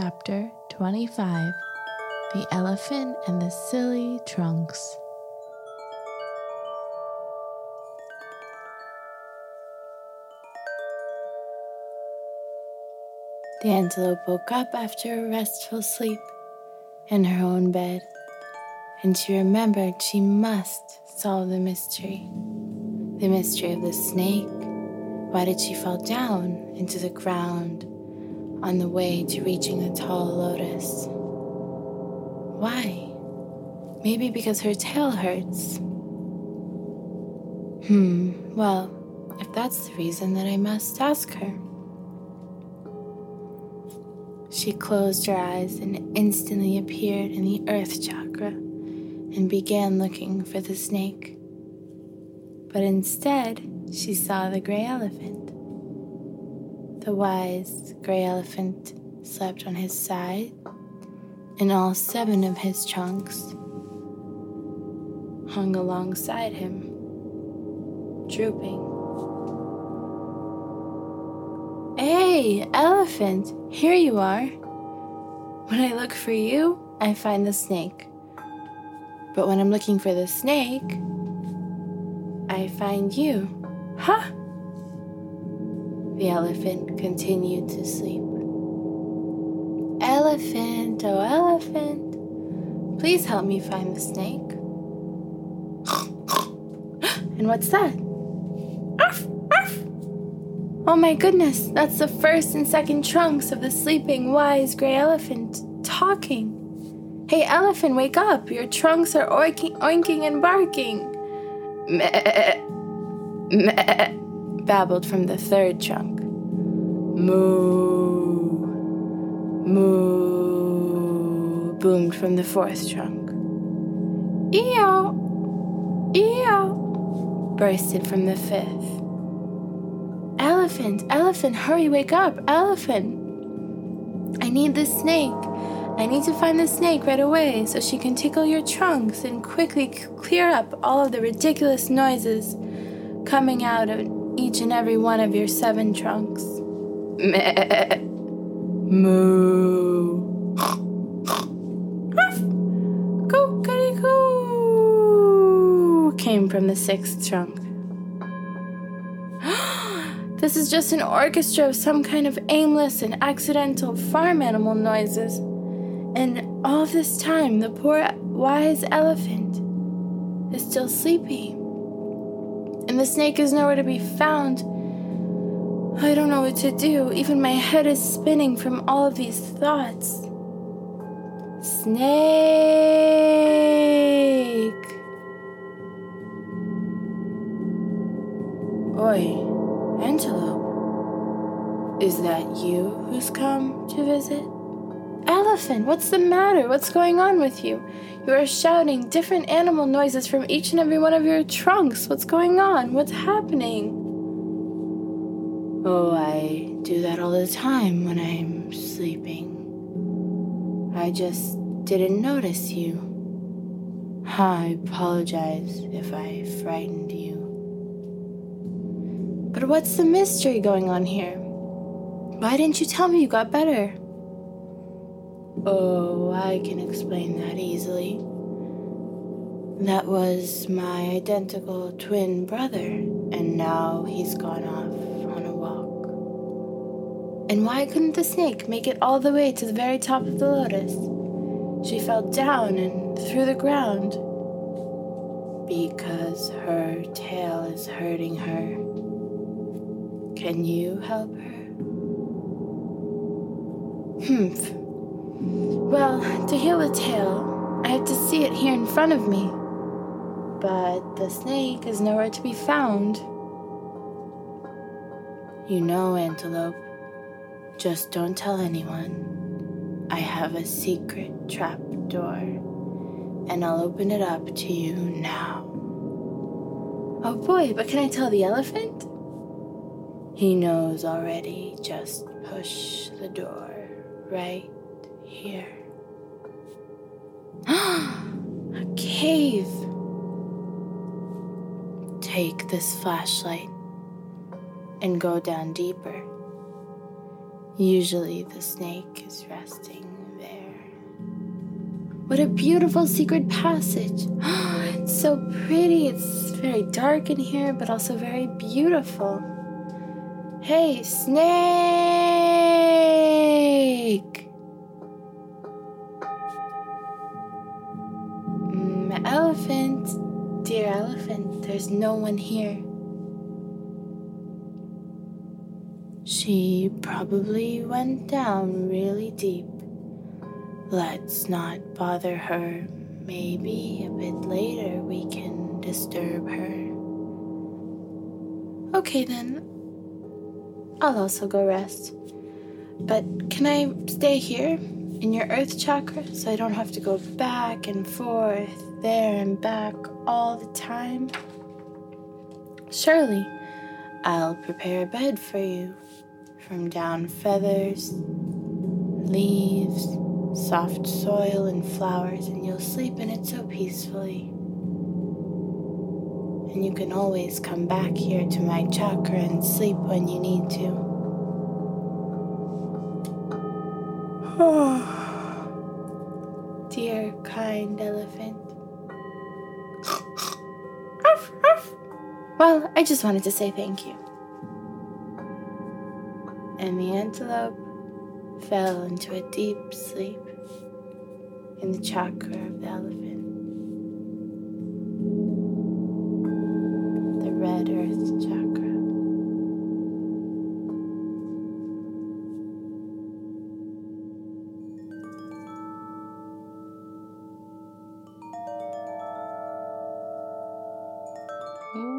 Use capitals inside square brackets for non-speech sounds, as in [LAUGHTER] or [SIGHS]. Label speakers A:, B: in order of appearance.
A: Chapter 25 The Elephant and the Silly Trunks. The antelope woke up after a restful sleep in her own bed, and she remembered she must solve the mystery. The mystery of the snake. Why did she fall down into the ground on the way to reaching the tall lotus? Why? Maybe because her tail hurts. Hmm, well, if that's the reason, then I must ask her. She closed her eyes and instantly appeared in the earth chakra and began looking for the snake. But instead, she saw the gray elephant. The wise gray elephant slept on his side, and all seven of his trunks hung alongside him, drooping. Hey, elephant, here you are. When I look for you, I find the snake. But when I'm looking for the snake, I find you. Huh? The elephant continued to sleep. Elephant, oh elephant, please help me find the snake. and what's that? Oh my goodness, that's the first and second trunks of the sleeping wise gray elephant talking. Hey, elephant, wake up! Your trunks are oinking, oinking and barking. Meh, meh, babbled from the third trunk. Moo, moo, boomed from the fourth trunk. Eow, eow, bursted from the fifth. Elephant, elephant, hurry, wake up, elephant. I need the snake. I need to find the snake right away so she can tickle your trunks and quickly c- clear up all of the ridiculous noises coming out of each and every one of your seven trunks. Moo. Coo-ca-dee-coo came from the sixth trunk. [GASPS] This is just an orchestra of some kind of aimless and accidental farm animal noises. And all this time, the poor wise elephant is still sleeping. And the snake is nowhere to be found. I don't know what to do. Even my head is spinning from all of these thoughts. Snake! Oi, antelope. Is that you who's come to visit? Elephant, what's the matter? What's going on with you? You are shouting different animal noises from each and every one of your trunks. What's going on? What's happening? Oh, I do that all the time when I'm sleeping. I just didn't notice you. I apologize if I frightened you. But what's the mystery going on here? Why didn't you tell me you got better? Oh, I can explain that easily. That was my identical twin brother, and now he's gone off on a walk. And why couldn't the snake make it all the way to the very top of the lotus? She fell down and through the ground. Because her tail is hurting her. Can you help her? Humph. Well, to heal the tail, I have to see it here in front of me. But the snake is nowhere to be found. You know, Antelope, just don't tell anyone. I have a secret trap door, and I'll open it up to you now. Oh boy, but can I tell the elephant? He knows already. Just push the door right here. [GASPS] a cave. Take this flashlight and go down deeper. Usually the snake is resting there. What a beautiful secret passage! [GASPS] it's so pretty. It's very dark in here, but also very beautiful. Hey, snake! Elephant, dear elephant, there's no one here. She probably went down really deep. Let's not bother her. Maybe a bit later we can disturb her. Okay then. I'll also go rest. But can I stay here in your earth chakra so I don't have to go back and forth, there and back all the time? Surely. I'll prepare a bed for you from down feathers, leaves, soft soil, and flowers, and you'll sleep in it so peacefully. And you can always come back here to my chakra and sleep when you need to. [SIGHS] Dear kind elephant. Well, I just wanted to say thank you and the antelope fell into a deep sleep in the chakra of the elephant, the red earth chakra.
B: Ooh.